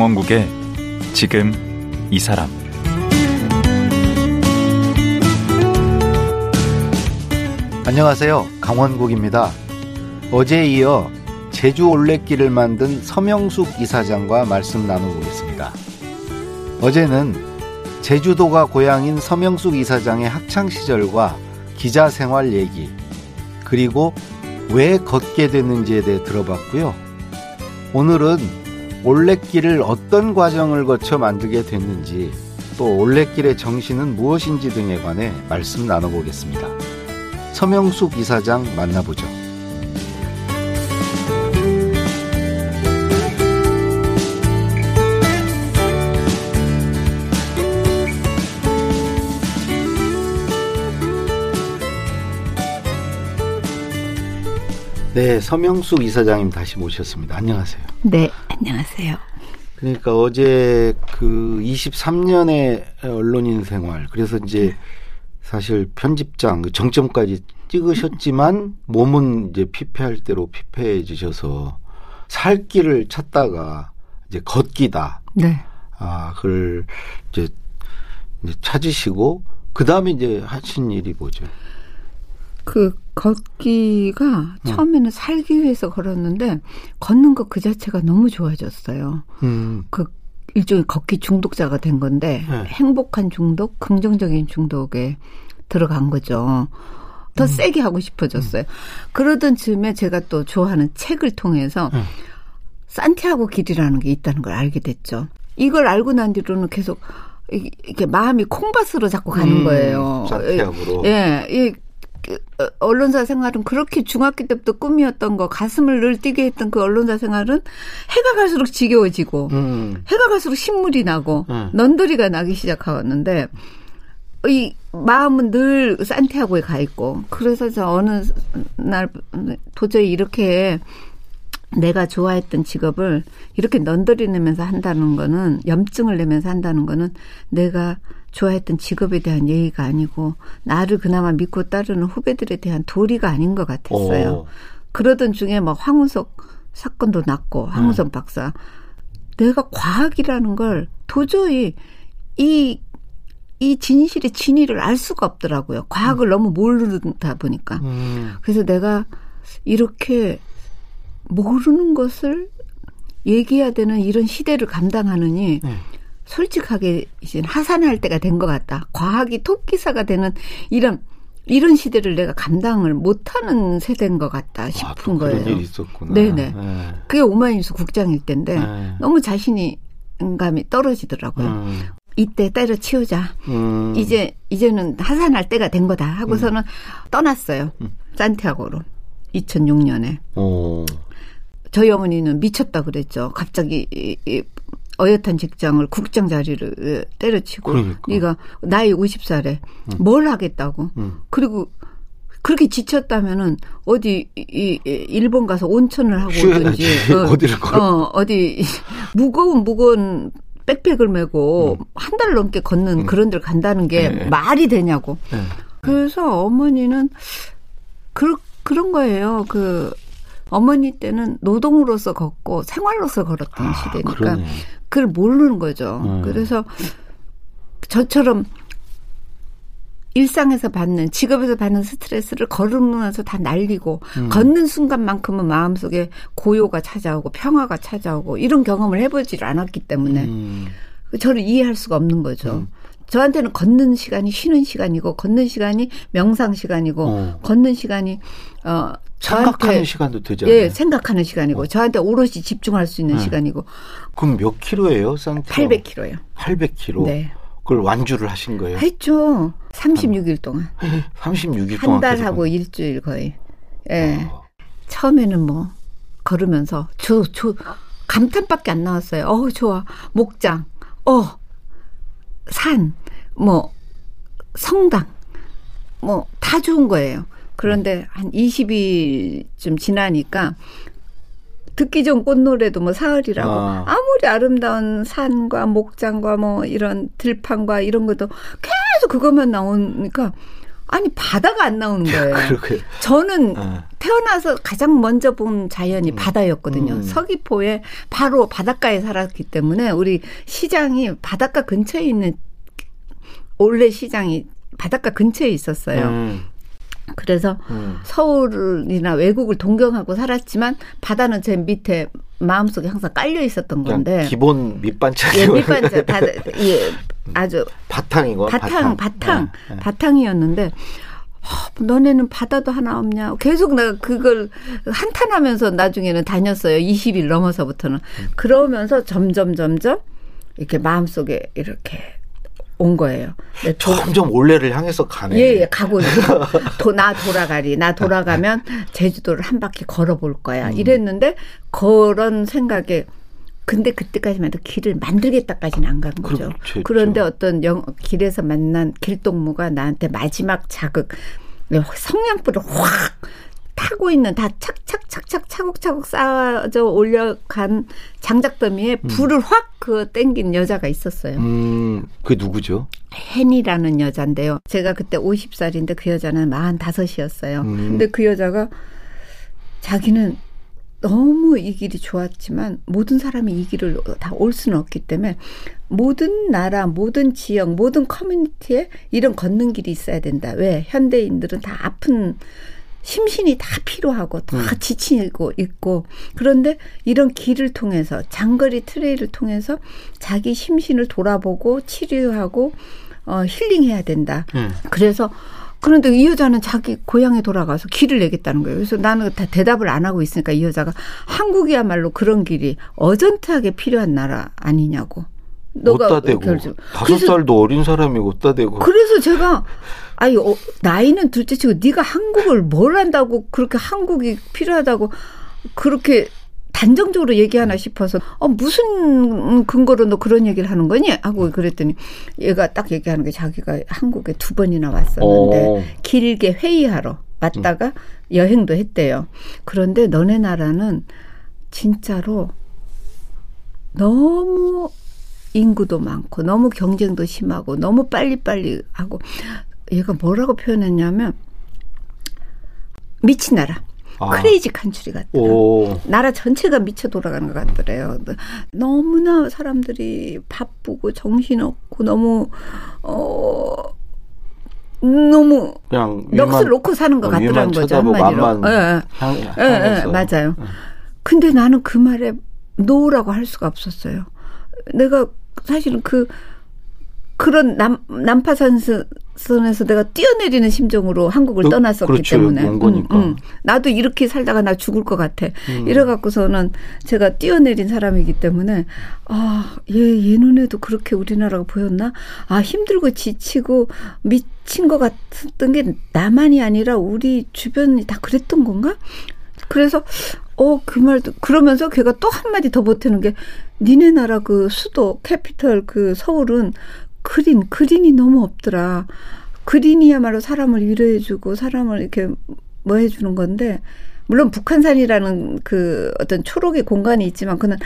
강원국의 지금 이 사람 안녕하세요. 강원국입니다. 어제에 이어 제주 올레길을 만든 서명숙 이사장과 말씀 나눠보겠습니다. 어제는 제주도가 고향인 서명숙 이사장의 학창 시절과 기자 생활 얘기, 그리고 왜 걷게 됐는지에 대해 들어봤고요. 오늘은 올레길을 어떤 과정을 거쳐 만들게 됐는지, 또 올레길의 정신은 무엇인지 등에 관해 말씀 나눠보겠습니다. 서명숙 이사장 만나보죠. 네, 서명숙 이사장님 다시 모셨습니다. 안녕하세요. 네, 안녕하세요. 그러니까 어제 그 23년의 언론인 생활, 그래서 이제 사실 편집장 그 정점까지 찍으셨지만 몸은 이제 피폐할 대로 피폐해지셔서 살 길을 찾다가 이제 걷기다. 네. 아, 그걸 이제, 이제 찾으시고 그 다음에 이제 하신 일이 뭐죠? 그 걷기가 처음에는 살기 위해서 걸었는데 걷는 것 그 자체가 너무 좋아졌어요. 음. 그 일종의 걷기 중독자가 된 건데 네. 행복한 중독, 긍정적인 중독에 들어간 거죠. 더 세게 하고 싶어졌어요. 그러던 즈음에 제가 또 좋아하는 책을 통해서 네. 산티아고 길이라는 게 있다는 걸 알게 됐죠. 이걸 알고 난 뒤로는 계속 이- 이렇게 마음이 콩밭으로 자꾸 가는 음, 거예요. 산티아고로. 예, 어, 언론사 생활은 그렇게 중학교 때부터 꿈이었던 거, 가슴을 늘 뛰게 했던 그 언론사 생활은 해가 갈수록 지겨워지고, 음. 해가 갈수록 신물이 나고, 음. 넌더리가 나기 시작하였는데, 이 마음은 늘 산티아고에 가 있고, 그래서 저 어느 날 도저히 이렇게 내가 좋아했던 직업을 이렇게 넌더리 내면서 한다는 거는 염증을 내면서 한다는 거는 내가 좋아했던 직업에 대한 예의가 아니고 나를 그나마 믿고 따르는 후배들에 대한 도리가 아닌 것 같았어요. 오. 그러던 중에 막 황우석 사건도 났고 황우석 박사 내가 과학이라는 걸 도저히 이 이 진실의 진위를 알 수가 없더라고요. 과학을 너무 모르다 보니까. 음. 그래서 내가 이렇게 모르는 것을 얘기해야 되는 이런 시대를 감당하느니 네. 솔직하게 이제 하산할 때가 된 것 같다. 과학이 토끼사가 되는 이런 이런 시대를 내가 감당을 못하는 세대인 것 같다 아, 싶은 또 그런 거예요. 일이 있었구나. 네네. 네. 그게 오마이뉴스 국장일 때인데 네. 너무 자신이 감이 떨어지더라고요. 음. 이때 때려치우자. 음. 이제 이제는 하산할 때가 된 거다 하고서는 떠났어요. 음. 산티아고로 2006년에. 오. 저희 어머니는 미쳤다 그랬죠. 갑자기 이, 이 어엿한 직장을 국장 자리를 예, 때려치고 그러니까. 네가 나이 50살에 뭘 하겠다고. 음. 그리고 그렇게 지쳤다면은 어디 이, 이 일본 가서 온천을 하고. 오든지 어 디를 걸어. 어, 어디 무거운 무거운 백팩을 메고 한달 넘게 걷는 그런 데를 간다는 게 음. 네. 말이 되냐고. 네. 그래서 어머니는 그, 그런 거예요. 그 어머니 때는 노동으로서 걷고 생활로서 걸었던 아, 시대니까 그러네. 그걸 모르는 거죠. 음. 그래서 저처럼 일상에서 받는 직업에서 받는 스트레스를 걸으면서 다 날리고 음. 걷는 순간만큼은 마음속에 고요가 찾아오고 평화가 찾아오고 이런 경험을 해보질 않았기 때문에 음. 저를 이해할 수가 없는 거죠. 저한테는 걷는 시간이 쉬는 시간이고 걷는 시간이 명상 시간이고 어. 걷는 시간이 어 생각하는 저한테 시간도 되잖아요. 예 생각하는 시간이고 저한테 오롯이 집중할 수 있는 네. 시간이고 그럼 몇 킬로예요, 산티아고? 800km예요. 800킬로. 네. 그걸 완주를 하신 거예요? 했죠. 36일 동안 36일 한 동안 달하고 계속 일주일 거의. 예. 어. 처음에는 뭐 걸으면서 저 저 감탄밖에 안 나왔어요. 어 좋아 목장, 어 산, 뭐 성당, 뭐 다 좋은 거예요. 그런데 한 20일쯤 지나니까 듣기 좋은 꽃노래도 뭐 사흘이라고 아. 아무리 아름다운 산과 목장과 뭐 이런 들판과 이런 것도 계속 그것만 나오니까 아니 바다가 안 나오는 거예요. 그렇게 저는 어. 태어나서 가장 먼저 본 자연이 바다였거든요. 음. 서귀포에 바로 바닷가에 살았기 때문에 우리 시장이 바닷가 근처에 있는 원래 시장이 바닷가 근처에 있었어요. 음. 그래서 음. 서울이나 외국을 동경하고 살았지만 바다는 제 밑에 마음속에 항상 깔려 있었던 건데. 기본 밑반찬이 예, 밑반찬. 바다 예 아주 바탕이고 바탕 바탕. 네, 네. 바탕이었는데 어, 너네는 바다도 하나 없냐? 계속 내가 그걸 한탄하면서 나중에는 다녔어요. 20일 넘어서부터는. 그러면서 점점 점점 이렇게 마음속에 이렇게 온 거예요. 내 도- 점점 올레를 향해서 가네. 예, 예, 가고 있어. 도, 나 돌아가리. 나 돌아가면 제주도를 한 바퀴 걸어볼 거야. 음. 이랬는데 그런 생각에 근데 그때까지만 해도 길을 만들겠다까지는 안 간 거죠. 그렇죠. 그런데 어떤 영, 길에서 만난 길동무가 나한테 마지막 자극 성냥불을 확 타고 있는 다 착착착착 차곡차곡 쌓아져 올려간 장작더미에 불을 확그 땡긴 여자가 있었어요. 음, 그게 누구죠? 헨이라는 여자인데요. 제가 그때 50살인데 그 여자는 45이었어요. 음. 근데 그 여자가 자기는 너무 이 길이 좋았지만 모든 사람이 이 길을 다 올 수는 없기 때문에 모든 나라, 모든 지역, 모든 커뮤니티에 이런 걷는 길이 있어야 된다. 왜? 현대인들은 다 아픈 심신이 다 필요하고 다 지치고 있고 그런데 이런 길을 통해서 장거리 트레일을 통해서 자기 심신을 돌아보고 치료하고 어, 힐링해야 된다. 음. 그래서 그런데 이 여자는 자기 고향에 돌아가서 길을 내겠다는 거예요. 그래서 나는 다 대답을 안 하고 있으니까 이 여자가 한국이야말로 그런 길이 어전트하게 필요한 나라 아니냐고. 어디다 대고 다섯 살도 어린 사람이 어디다 대고 그래서 제가 아니 어, 나이는 둘째치고 네가 한국을 뭘 한다고 그렇게 한국이 필요하다고 그렇게 단정적으로 얘기하나 싶어서 어 무슨 근거로 너 그런 얘기를 하는 거니 하고 그랬더니 얘가 딱 얘기하는 게 자기가 한국에 두 번이나 왔었는데 어. 길게 회의하러 왔다가 여행도 했대요. 그런데 너네 나라는 진짜로 너무 인구도 많고 너무 경쟁도 심하고 너무 빨리빨리 하고 얘가 뭐라고 표현했냐면 미친 나라. 아. crazy country 같더라. 오. 나라 전체가 미쳐 돌아가는 것 같더래요. 너무나 사람들이 바쁘고 정신없고 너무 어 너무 그냥 넋을 놓고 사는 것 어, 같더라는 거죠 한마디로. 예, 예. 향, 예, 예. 맞아요. 근데 나는 그 말에 no라고 할 수가 없었어요. 내가 사실은 그 그런 남 난파선 에서 내가 뛰어내리는 심정으로 한국을 그- 떠났었기 그렇죠. 때문에 먼 거니까. 나도 이렇게 살다가 나 죽을 것 같아. 음. 이래 갖고서는 제가 뛰어내린 사람이기 때문에 아, 얘, 얘 눈에도 그렇게 우리나라가 보였나? 아, 힘들고 지치고 미친 것 같았던 게 나만이 아니라 우리 주변이 다 그랬던 건가? 그래서 어, 그 말도 그러면서 걔가 또 한마디 더 보태는 게 니네 나라 그 수도 캐피털 그 서울은 그린 그린이 너무 없더라. 그린이야말로 사람을 위로해주고 사람을 이렇게 뭐 해주는 건데 물론 북한산이라는 그 어떤 초록의 공간이 있지만 그는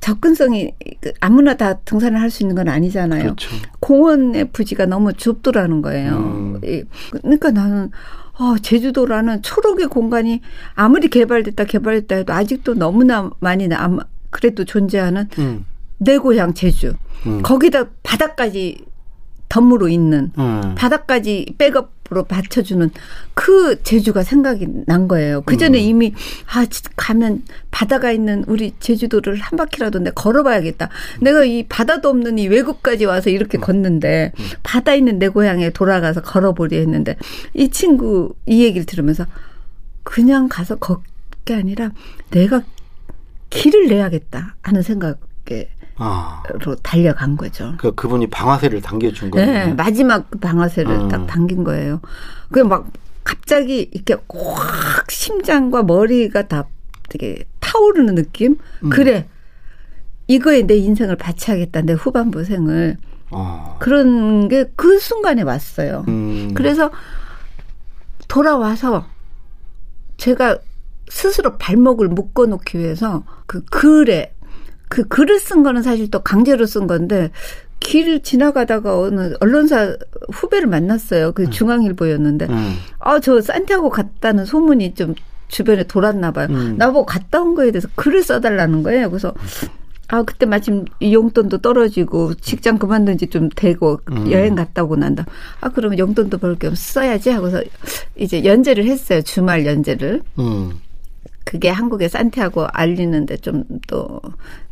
접근성이 그 아무나 다 등산을 할 수 있는 건 아니잖아요. 그렇죠. 공원의 부지가 너무 좁더라는 거예요. 음. 이- 그러니까 나는 어, 제주도라는 초록의 공간이 아무리 개발됐다 개발됐다 해도 아직도 너무나 많이 남 그래도 존재하는 음. 내 고향 제주. 음. 거기다 바다까지 덤으로 있는 음. 바다까지 백업으로 받쳐주는 그 제주가 생각이 난 거예요. 그 전에 음. 이미 아 지- 가면 바다가 있는 우리 제주도를 한 바퀴라도 내가 걸어봐야겠다. 내가 이 바다도 없는 이 외국까지 와서 이렇게 음. 걷는데 바다 있는 내 고향에 돌아가서 걸어보려 했는데 이 친구 이 얘기를 들으면서 그냥 가서 걷게 아니라 내가 길을 내야겠다 하는 생각에 아. 로 달려간 거죠. 그 그분이 방아쇠를 당겨준 거예요. 네, 마지막 그 방아쇠를 음. 딱 당긴 거예요. 그게 막 갑자기 이렇게 확 심장과 머리가 다 되게 타오르는 느낌? 음. 그래. 이거에 내 인생을 바치하겠다. 내 후반부 생을. 아. 그런 게 그 순간에 왔어요. 음. 그래서 돌아와서 제가 스스로 발목을 묶어 놓기 위해서 그 글에 그 글을 쓴 거는 사실 또 강제로 쓴 건데 길 지나가다가 어느 언론사 후배를 만났어요. 그 중앙일보였는데 음. 아저 산티아고 갔다는 소문이 좀 주변에 돌았나 봐요. 음. 나보고 갔다 온 거에 대해서 글을 써달라는 거예요. 그래서 아 그때 마침 이 용돈도 떨어지고 직장 그만둔 지 좀 되고 음. 여행 갔다 오고 난다. 아 그러면 용돈도 벌 겸 써야지 하고서 이제 연재를 했어요. 주말 연재를. 음. 그게 한국의 산티아고 알리는데 좀 또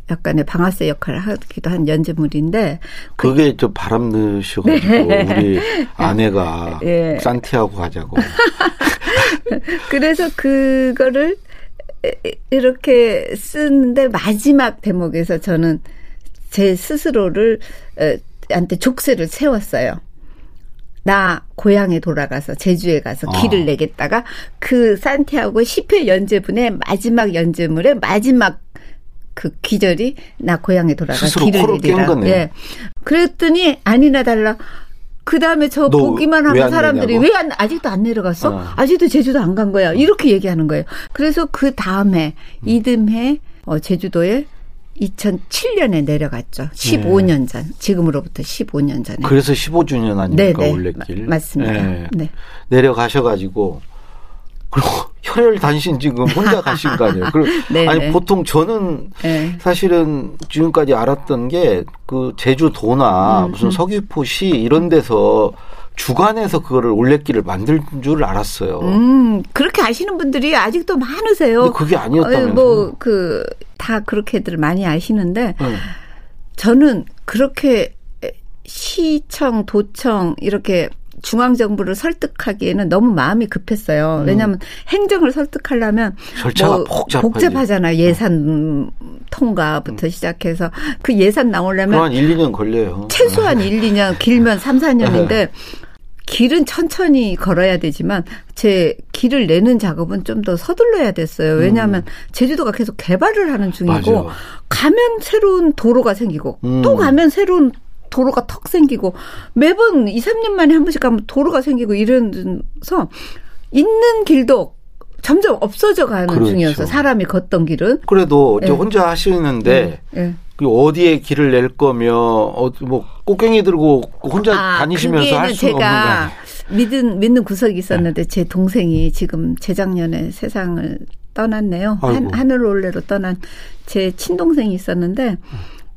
약간의 방아쇠 역할을 하기도 한 연재물인데 그게 저 바람 넣으셔가지고 우리 아내가 네. 예. 산티아고 가자고. 그래서 그거를 이렇게 쓰는데 마지막 대목에서 저는 제 스스로를 어, 한테 족쇄를 세웠어요. 나 고향에 돌아가서 제주에 가서 아. 길을 내겠다가 그 산티아고 10회 연재분의 마지막 연재물의 마지막 그 기절이 나 고향에 돌아가 길을. 거네. 예. 그랬더니 아니나 달라. 그 다음에 저너 보기만 왜 하면 안 사람들이? 왜 안, 아직도 안 내려갔어? 어. 아직도 제주도 안 간 거야. 이렇게 얘기하는 거예요. 그래서 그 다음에 이듬해 어, 제주도에 2007년에 내려갔죠. 15년 전. 지금으로부터 15년 전에. 그래서 15주년 아닙니까 네, 네. 올레길. 마- 맞습니다. 예. 네. 내려가셔가지고 혈혈 단신 지금 혼자 가신 거 아니에요? 그리고 네, 아니 네. 보통 저는 네. 사실은 지금까지 알았던 게 그 제주도나 음, 무슨 서귀포시 이런 데서 주관에서 그거를 올레길을 만들 줄 알았어요. 음, 그렇게 아시는 분들이 아직도 많으세요. 그게 아니었다면서요? 뭐, 그, 다 그렇게들 많이 아시는데, 네. 저는 그렇게 시청, 도청, 이렇게 중앙정부를 설득하기에는 너무 마음이 급했어요. 왜냐하면 행정을 설득하려면 음. 절차가. 음. 복잡하잖아요. 예산 통과부터 시작해서 그 예산 나오려면 그한 1, 2년 걸려요. 최소한 1, 2년, 길면 3, 4년인데 네. 길은 천천히 걸어야 되지만 제 길을 내는 작업은 좀 더 서둘러야 됐어요. 왜냐하면 제주도가 계속 개발을 하는 중이고 음. 맞아요. 가면 새로운 도로가 생기고 음. 또 가면 새로운 도로가 턱 생기고 매번 2, 3년 만에 한 번씩 가면 도로가 생기고 이러면서 있는 길도 점점 없어져 가는 그렇죠. 중이었어요. 사람이 걷던 길은. 그래도 이제 네. 혼자 하시는데 예. 그 어디에 길을 낼 거며 어, 뭐 꽃갱이 들고 혼자 다니시면서 할 수가 없는 거 아? 믿은 믿는 구석이 있었는데 제 동생이 지금 재작년에 세상을 떠났네요. 한, 아이고. 하늘 올레로 떠난 제 친동생이 있었는데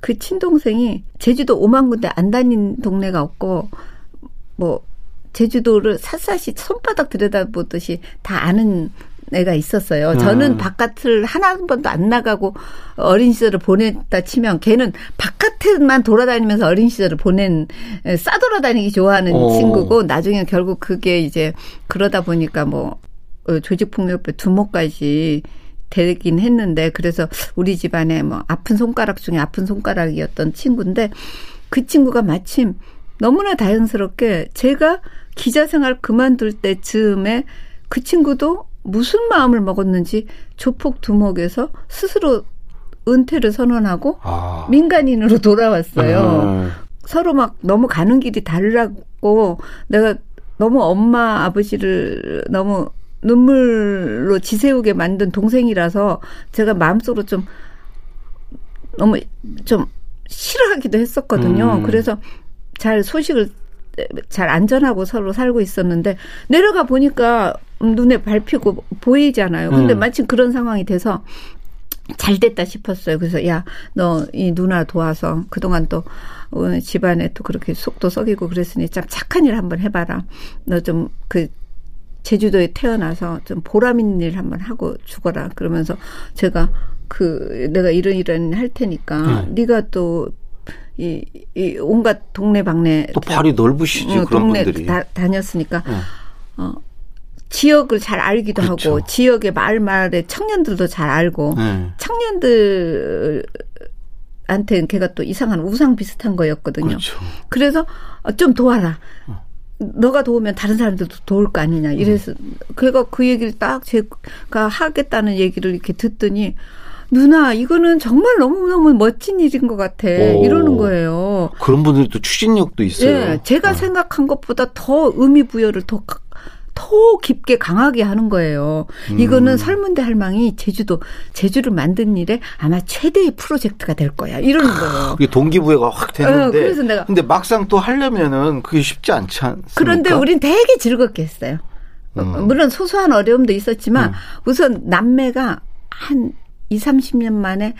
그 친동생이 제주도 5만 군데 안 다닌 동네가 없고 뭐 제주도를 샅샅이 손바닥 들여다보듯이 다 아는 애가 있었어요. 저는 음. 바깥을 하나 한 번도 안 나가고 어린 시절을 보냈다 치면 걔는 바깥에만 돌아다니면서 어린 시절을 보낸 에, 싸돌아다니기 좋아하는 오. 친구고 나중에 결국 그게 이제 그러다 보니까 뭐 어, 조직폭력배 두모까지 되긴 했는데 그래서 우리 집안에 뭐 아픈 손가락 중에 아픈 손가락이었던 친구인데 그 친구가 마침 너무나 다행스럽게 제가 기자 생활 그만둘 때쯤에 그 친구도 무슨 마음을 먹었는지 조폭 두목에서 스스로 은퇴를 선언하고 아. 민간인으로 돌아왔어요. 음. 서로 막 너무 가는 길이 다르고 내가 너무 엄마 아버지를 너무 눈물로 지새우게 만든 동생이라서 제가 마음속으로 좀 너무 좀 싫어하기도 했었거든요. 음. 그래서 잘 소식을 잘 안전하고 서로 살고 있었는데 내려가 보니까 눈에 밟히고 보이잖아요. 근데 음. 마침 그런 상황이 돼서 잘 됐다 싶었어요. 그래서 야, 너 이 누나 도와서 그동안 또 어, 집안에 또 그렇게 속도 썩이고 그랬으니 참 착한 일 한번 해봐라. 너 좀 그 제주도에 태어나서 좀 보람 있는 일 한번 하고 죽어라. 그러면서 제가 그 내가 이런 이런 할 테니까 음. 네가 또 이, 이 온갖 동네 방네 또 발이 넓으시지 어, 그런 동네 분들이. 다, 다녔으니까 응. 어, 지역을 잘 알기도 그렇죠. 하고 지역의 마을의 청년들도 잘 알고 네. 청년들 한테는 걔가 또 이상한 우상 비슷한 거였거든요. 그렇죠. 그래서 어, 좀 도와라. 너가 도우면 다른 사람들도 도울 거 아니냐. 이래서 걔가 그 얘기를 딱 제가 하겠다는 얘기를 이렇게 듣더니 누나 이거는 정말 너무너무 멋진 일인 것 같아. 오. 이러는 거예요. 그런 분들이 또 추진력도 있어요. 예, 제가 어. 생각한 것보다 더 의미 부여를 더, 가- 더 깊게 강하게 하는 거예요. 음. 이거는 설문대 할망이 제주도, 제주를 만든 일에 아마 최대의 프로젝트가 될 거야. 이러는 거예요. 그게 동기부여가 확 됐는데. 어, 그래서 내가- 근데 막상 또 하려면은 그게 쉽지 않지 않습니까? 그런데 우린 되게 즐겁게 했어요. 어, 물론 소소한 어려움도 있었지만 우선 남매가 한 2, 30년 만에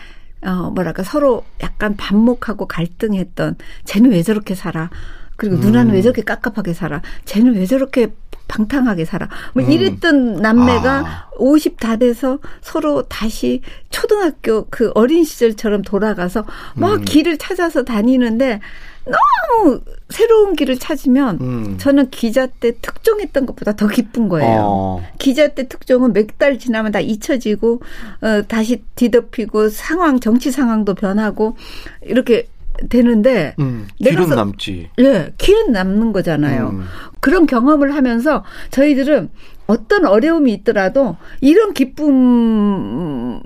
어 뭐랄까 서로 약간 반목하고 갈등했던 쟤는 왜 저렇게 살아? 그리고 누나는 왜 저렇게 깝깝하게 살아? 쟤는 왜 저렇게 방탕하게 살아? 뭐 이랬던 남매가 아. 50다 돼서 서로 다시 초등학교 그 어린 시절처럼 돌아가서 막 길을 찾아서 다니는데 너무 새로운 길을 찾으면 음. 저는 기자 때 특종했던 것보다 더 기쁜 거예요. 어. 기자 때 특종은 몇 달 지나면 다 잊혀지고 어, 다시 뒤덮이고 상황 정치 상황도 변하고 이렇게 되는데 음, 내가 길은 서- 남지. 예, 길은 남는 거잖아요. 음. 그런 경험을 하면서 저희들은 어떤 어려움이 있더라도 이런 기쁨을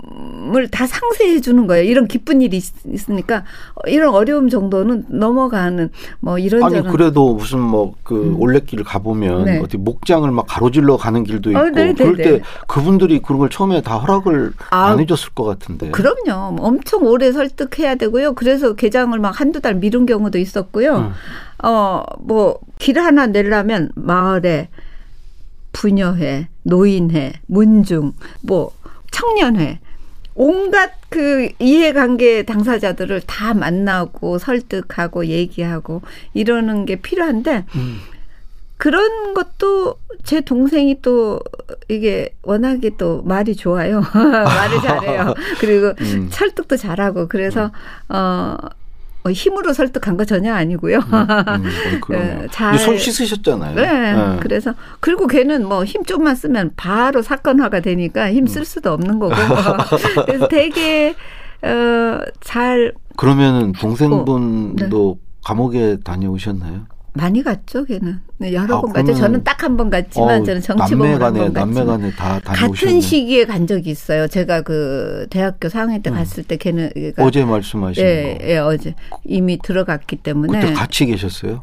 다 상쇄해 주는 거예요. 이런 기쁜 일이 있, 있으니까 이런 어려움 정도는 넘어가는 뭐 이런저런 아니 그래도 무슨 뭐그 올레길 가 보면 네. 어디 목장을 막 가로질러 가는 길도 있고 어, 네, 네, 그럴 네. 때 그분들이 그런 걸 처음에 다 허락을 아, 안 해줬을 것 같은데. 그럼요. 엄청 오래 설득해야 되고요. 그래서 개장을 막 한두 달 미룬 경우도 있었고요. 음. 어, 뭐, 길 하나 내려면 마을에 부녀회, 노인회, 문중, 뭐, 청년회, 온갖 그 이해관계 당사자들을 다 만나고 설득하고 얘기하고 이러는 게 필요한데 음. 그런 것도 제 동생이 또 이게 워낙에 또 말이 좋아요. 말을 잘해요. 그리고 음. 설득도 잘하고 그래서 어 어, 힘으로 설득한 거 전혀 아니고요. 음, 어, 그러네요. 예, 잘- 손 씻으셨잖아요. 네. 예. 그래서 그리고 걔는 뭐 힘 좀만 쓰면 바로 사건화가 되니까 힘 쓸 수도 없는 거고. 그래서 되게 어 잘 그러면은 동생분도 네. 감옥에 다녀오셨나요? 많이 갔죠, 걔는. 네, 여러 아, 번 갔죠. 저는 딱 한 번 갔지만 어, 저는 정치범을 남매간에 한번 갔지만. 남매간에 다. 같은 시기에 간 적이 있어요. 제가 그 대학교 4학년 때 갔을 때 걔는 음. 어제 말씀하신 예, 거. 예, 어제 이미 들어갔기 때문에 그때 같이 계셨어요?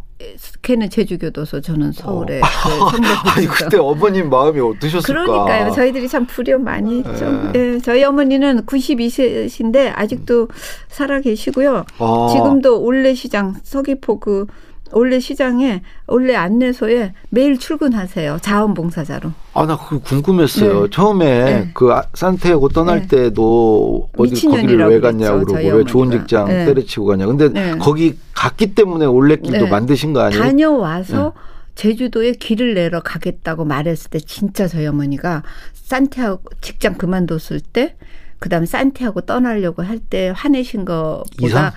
걔는 제주교도소 저는 서울에 어. 그. 그때 어머님 마음이 어떠셨을까? 그러니까요. 저희들이 참 불효 많이 했죠. 예. 예, 저희 어머니는 92세신데 아직도 살아 계시고요. 아. 지금도 올레시장 서귀포 그 올레 시장에 올레 안내소에 매일 출근하세요. 자원봉사자로. 아, 나 그거 궁금했어요. 네. 처음에 네. 그 아- 산티아고 떠날 네. 때도 어디 거기를 왜 갔냐고 저희 그러고 왜 좋은. 직장 네. 때려치고 가냐. 근데 네. 거기 갔기 때문에 올레길도 네. 만드신 거 아니에요? 다녀와서 제주도에 길을 내러 가겠다고 말했을 때 진짜 저희 어머니가 산티아고 직장 그만뒀을 때 그다음에 산티아고 떠나려고 할 때 화내신 이상? 것보다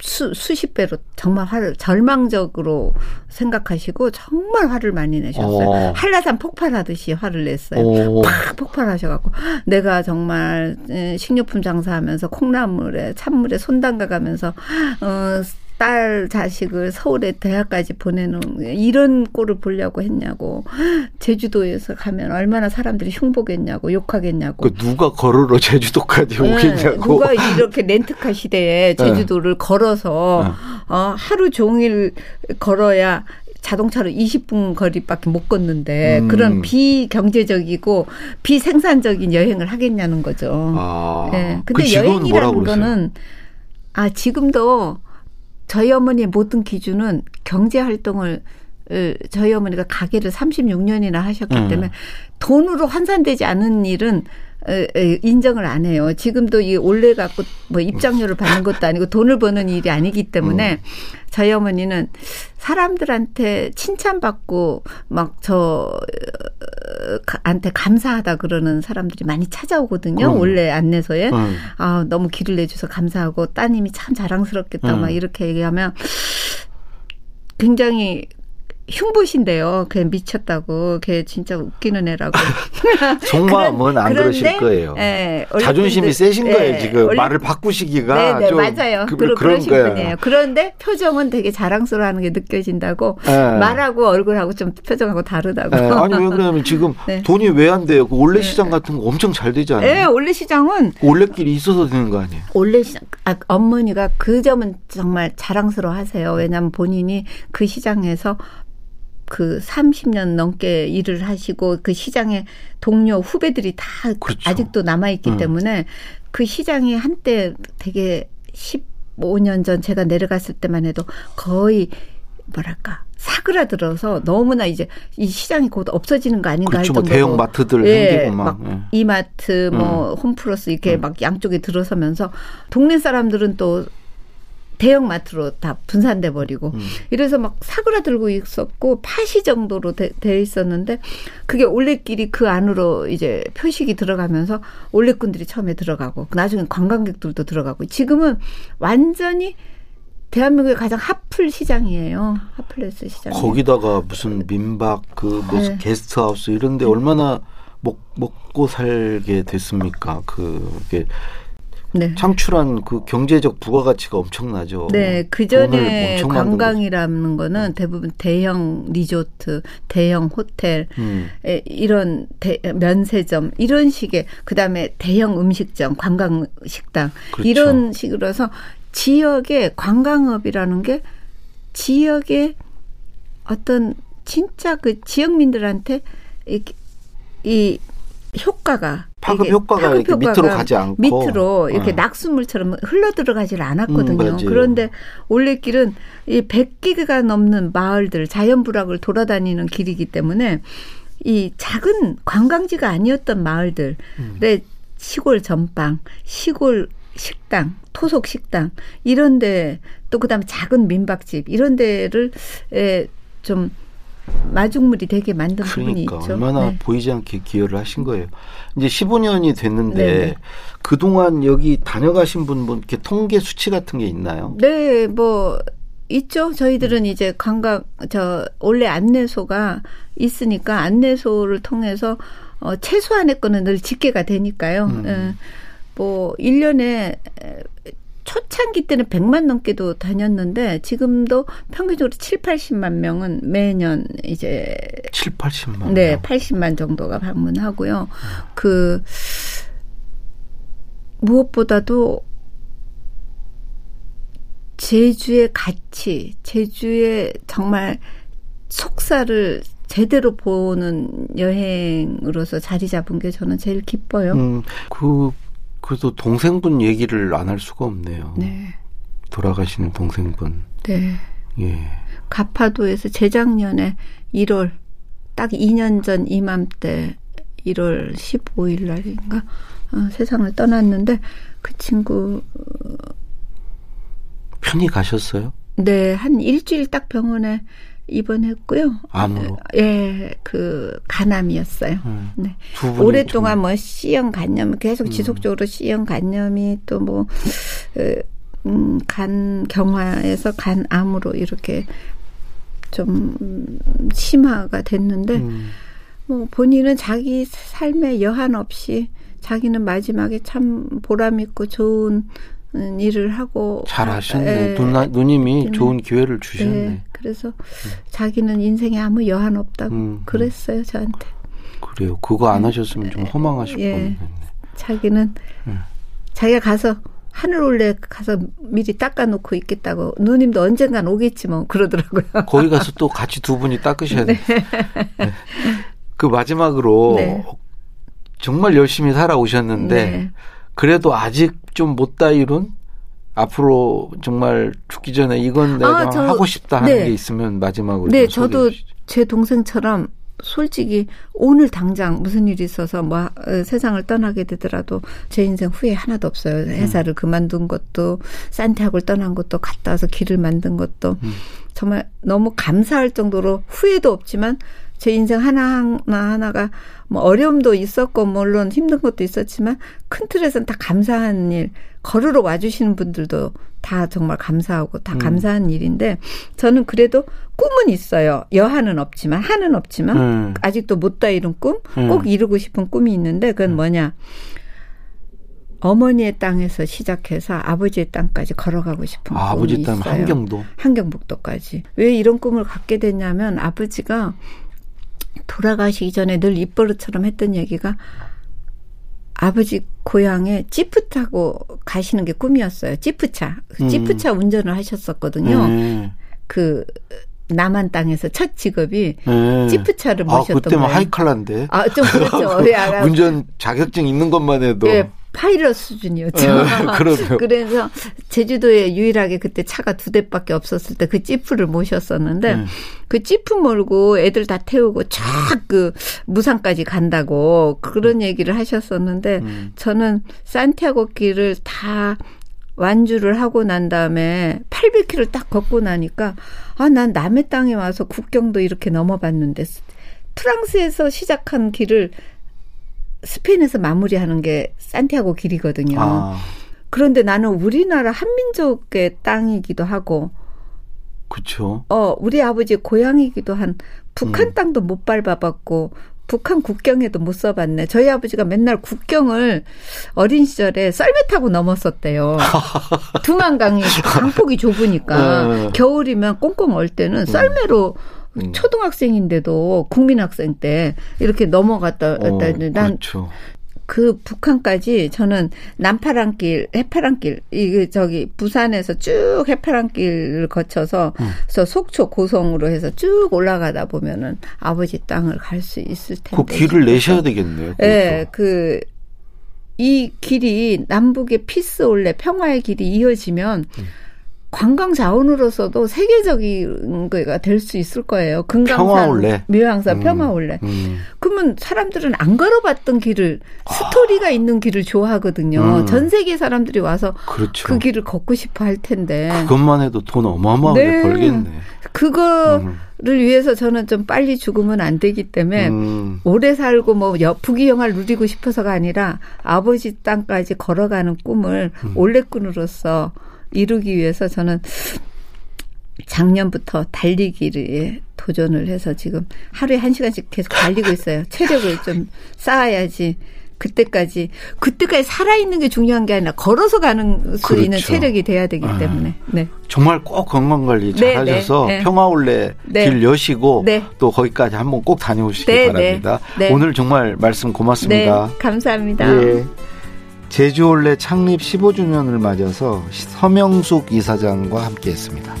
수, 수십 배로 정말 화를 절망적으로 생각하시고 정말 화를 많이 내셨어요. 어. 한라산 폭발하듯이 화를 냈어요. 오. 팍 폭발하셔갖고 내가 정말 에, 식료품 장사하면서 콩나물에 찬물에 손 담가가면서 어, 딸 자식을 서울에 대학까지 보내는 이런 꼴을 보려고 했냐고 제주도에서 가면 얼마나 사람들이 흉보겠냐고 욕하겠냐고 그 누가 걸으러 제주도까지 네, 오겠냐고. 누가 이렇게 렌트카 시대에 제주도를 걸어서 네. 어, 하루 종일 걸어야 자동차로 20분 거리밖에 못 걷는데 음. 그런 비경제적이고 비생산적인 여행을 하겠냐는 거죠. 아. 예. 그 근데 뭐라고 여행이라는? 거는 아 지금도 저희 어머니의 모든 기준은 경제 활동을 을, 저희 어머니가 가게를 36년이나 하셨기 음. 때문에 돈으로 환산되지 않은 일은 인정을 안 해요. 지금도 이 올래 갖고 뭐 입장료를 받는 것도 아니고 돈을 버는 일이 아니기 때문에 음. 저희 어머니는 사람들한테 칭찬받고 막 저 한테 감사하다 그러는 사람들이 많이 찾아오거든요. 그럼요. 원래 안내소에. 음. 아, 너무 길을 내줘서 감사하고 따님이 참 자랑스럽겠다 음. 막 이렇게 얘기하면 굉장히 흉보신데요. 걔 미쳤다고. 걔 진짜 웃기는 애라고. 속마음은 안 그런데, 그러실 거예요. 예, 자존심이 세신 예, 거예요, 지금. 올림- 말을 바꾸시기가. 네, 네, 좀 맞아요. 그, 그, 그런 거예요. 분이에요. 그런데 표정은 되게 자랑스러워하는 게 느껴진다고. 예. 말하고 얼굴하고 좀 표정하고 다르다고. 예, 아니 왜 그러냐면 지금 네. 돈이 왜 안 돼요? 그 올레 시장 같은 거 엄청 잘 되지 않아요? 예, 올레 시장은 올레길이 있어서 되는 거 아니에요? 올레 시장, 아, 어머니가 그 점은 정말 자랑스러워 하세요. 왜냐하면 본인이 그 시장에서 그 30년 넘게 일을 하시고 그 시장에 동료 후배들이 다 그렇죠. 아직도 남아 있기 음. 때문에 그 시장이 한때 되게 15년 전 제가 내려갔을 때만 해도 거의 뭐랄까 사그라들어서 너무나 이제 이 시장이 곧 없어지는 거 아닌가 그렇죠. 할뭐 정도로 대형 마트들 예, 생기고 막. 예. 이마트 뭐 홈플러스 이렇게 막 양쪽에 들어서면서 동네 사람들은 또 대형 마트로 다 분산돼 버리고 음. 이래서 막 사그라들고 있었고 파시 정도로 돼, 돼 있었는데 그게 올레길이 그 안으로 이제 표식이 들어가면서 올레꾼들이 처음에 들어가고 나중에 관광객들도 들어가고 지금은 완전히 대한민국의 가장 핫플 시장이에요. hot place 시장. 거기다가 무슨 민박 그 무슨 네. 게스트하우스 이런데 얼마나 먹 먹고 살게 됐습니까? 그게 네. 창출한 그 경제적 부가가치가 엄청나죠. 네, 그 전에. 관광이라는 거는 대부분 대형 리조트, 대형 호텔, 음. 에, 이런 대, 면세점 이런 식의 그다음에 대형 음식점, 관광 식당 그렇죠. 이런 식으로서 지역의 관광업이라는 게 지역의 어떤 진짜 그 지역민들한테 이, 이 효과가 파급 효과가 이렇게 밑으로 가지 않고. 밑으로 이렇게 어. 낙수물처럼 흘러 들어가질 않았거든요. 음. 그런데 올레길은 이 100개가 넘는 마을들 자연 부락을 돌아다니는 길이기 때문에 이 작은 관광지가 아니었던 마을들의 음. 시골 전방, 시골 식당, 토속 식당 이런 데 또 그다음에 작은 민박집 이런 데를 에, 좀 마중물이 되게 만든 부분이 그러니까 있죠. 얼마나 네. 보이지 않게 기여를 하신 거예요. 이제 15년이 됐는데 네네. 그동안 여기 다녀가신 분, 뭐 이렇게 통계 수치 같은 게 있나요? 네, 뭐 있죠. 저희들은 이제 관광 저 원래 안내소가 있으니까 안내소를 통해서 어 최소한의 거는 늘 집계가 되니까요. 음. 예. 뭐 1년에 초창기 때는 100만 넘게도 다녔는데 지금도 평균적으로 7, 80만 명은 매년 이제 7, 80만. 네, 명. 80만 정도가 방문하고요. 그 무엇보다도 제주의 가치, 제주의 정말 속사를 제대로 보는 여행으로서 자리 잡은 게 저는 제일 기뻐요. 음, 그 그래도 동생분 얘기를 안 할 수가 없네요. 네. 돌아가시는 동생분. 네. 예. 가파도에서 재작년에 1월 딱 2년 전 이맘때 1월 15일 날인가 어, 세상을 떠났는데 그 친구 편히 가셨어요? 네 한 일주일 딱 병원에 입원했고요. 암으로. 예, 그 간암이었어요. 음. 네. 오랫동안 뭐 C형 간염 계속 지속적으로 C형 간염이 또 뭐 음, 간 경화에서 간암으로 이렇게 좀 심화가 됐는데 음. 뭐 본인은 자기 삶에 여한 없이 자기는 마지막에 참 보람 있고 좋은 음, 일을 하고 잘 하셨네. 예, 누나, 누님이 네. 좋은 기회를 주셨네. 네, 그래서 자기는 인생에 아무 여한 없다고 음, 그랬어요 저한테. 그래요. 그거 안 하셨으면 좀 허망하실 예. 뻔했네. 자기는 음. 자기가 가서 하늘 올래 가서 미리 닦아놓고 있겠다고 누님도 언젠간 오겠지 뭐 그러더라고요. 거기 가서 또 같이 두 분이 닦으셔야 돼. 네. 그 마지막으로 네. 정말 열심히 살아오셨는데 네. 그래도 아직 좀 못다 이룬 앞으로 정말 죽기 전에 이건 내가 아, 저- 하고 싶다 하는 네. 게 있으면 마지막으로 네, 저도 주시죠. 제 동생처럼 솔직히 오늘 당장 무슨 일이 있어서 뭐 어, 세상을 떠나게 되더라도 제 인생 후회 하나도 없어요. 회사를 그만둔 것도 산티아고를 떠난 것도 갔다 와서 길을 만든 것도 음. 정말 너무 감사할 정도로 후회도 없지만 제 인생 하나 하나 하나가 뭐 어려움도 있었고 물론 힘든 것도 있었지만 큰 틀에서는 다 감사한 일 걸으러 와주시는 분들도 다 정말 감사하고 다 음. 감사한 일인데 저는 그래도 꿈은 있어요 여한은 없지만 한은 없지만 음. 아직도 못 다 이룬 꿈 음. 꼭 이루고 싶은 꿈이 있는데 그건 뭐냐 어머니의 땅에서 시작해서 아버지의 땅까지 걸어가고 싶은 아, 꿈이 아버지 땅 있어요. 한경도. 한경북도까지. 왜 이런 꿈을 갖게 됐냐면 아버지가 돌아가시기 전에 늘 입버릇처럼 했던 얘기가 아버지 고향에 지프 타고 가시는 게 꿈이었어요. 지프차. 그 음. 지프차 운전을 하셨었거든요. 네. 그 남한 땅에서 첫 직업이 네. 지프차를 아, 모셨던 그때면 거예요. 하이칼라인데. 아, 좀 그렇죠. 운전 자격증 있는 것만 해도. 예, 파이럿 수준이었죠. 그러네요. 그래서 제주도에 유일하게 그때 차가 두 대밖에 없었을 때 그 찌프를 모셨었는데 음. 그 찌프 몰고 애들 다 태우고 쫙그 무산까지 간다고 그런 얘기를 하셨었는데 음. 저는 산티아고 길을 다 완주를 하고 난 다음에 800km 딱 걷고 나니까 아 난 남의 땅에 와서 국경도 이렇게 넘어봤는데 프랑스에서 시작한 길을 스페인에서 마무리하는 게 산티아고 길이거든요. 아, 그런데 나는 우리나라 한민족의 땅이기도 하고 그렇죠. 어 우리 아버지 고향이기도 한 북한 음. 땅도 못 밟아봤고 북한 국경에도 못 써봤네. 저희 아버지가 맨날 국경을 어린 시절에 썰매 타고 넘었었대요. 두만강이 강폭이 좁으니까 어. 겨울이면 꽁꽁 얼 때는 썰매로 음. 초등학생인데도 국민학생 때 이렇게 넘어갔다 어, 했는데 난 그렇죠. 그 북한까지 저는 남파랑길, 해파랑길, 이게 저기 부산에서 쭉 해파랑길을 거쳐서 음. 저 속초 고성으로 해서 쭉 올라가다 보면은 아버지 땅을 갈 수 있을 텐데. 그 길을 내셔야 되겠네요. 예, 그것도. 그, 이 길이 남북의 peace 올레 평화의 길이 이어지면 음. 관광 자원으로서도 세계적인 거가 될 수 있을 거예요. 금강산. 묘향산, 음. 평화올레. 음. 그러면 사람들은 안 걸어봤던 길을 스토리가 있는 길을 좋아하거든요. 아. 음. 전 세계 사람들이 와서 그렇죠. 그 길을 걷고 싶어 할 텐데 그것만 해도 돈 어마어마하게 네. 벌겠네. 그거를 음. 위해서 저는 좀 빨리 죽으면 안 되기 때문에 음. 오래 살고 뭐 여- 부귀영화를 누리고 싶어서가 아니라 아버지 땅까지 걸어가는 꿈을 음. 올레꾼으로서 이루기 위해서 저는 작년부터 달리기를 도전을 해서 지금 하루에 한 시간씩 계속 달리고 있어요. 체력을 좀 쌓아야지. 그때까지 그때까지 살아 있는 게 중요한 게 아니라 걸어서 가는 수 그렇죠. 있는 체력이 돼야 되기 아. 때문에 네. 정말 꼭 건강 관리 네, 잘하셔서 네, 네. 평화올레 네. 길 여시고 네. 또 거기까지 한번 꼭 다녀오시기 네, 바랍니다. 오늘 정말 말씀 고맙습니다. 네, 감사합니다. 예. 제주올레 창립 15주년을 맞아서 서명숙 이사장과 함께했습니다.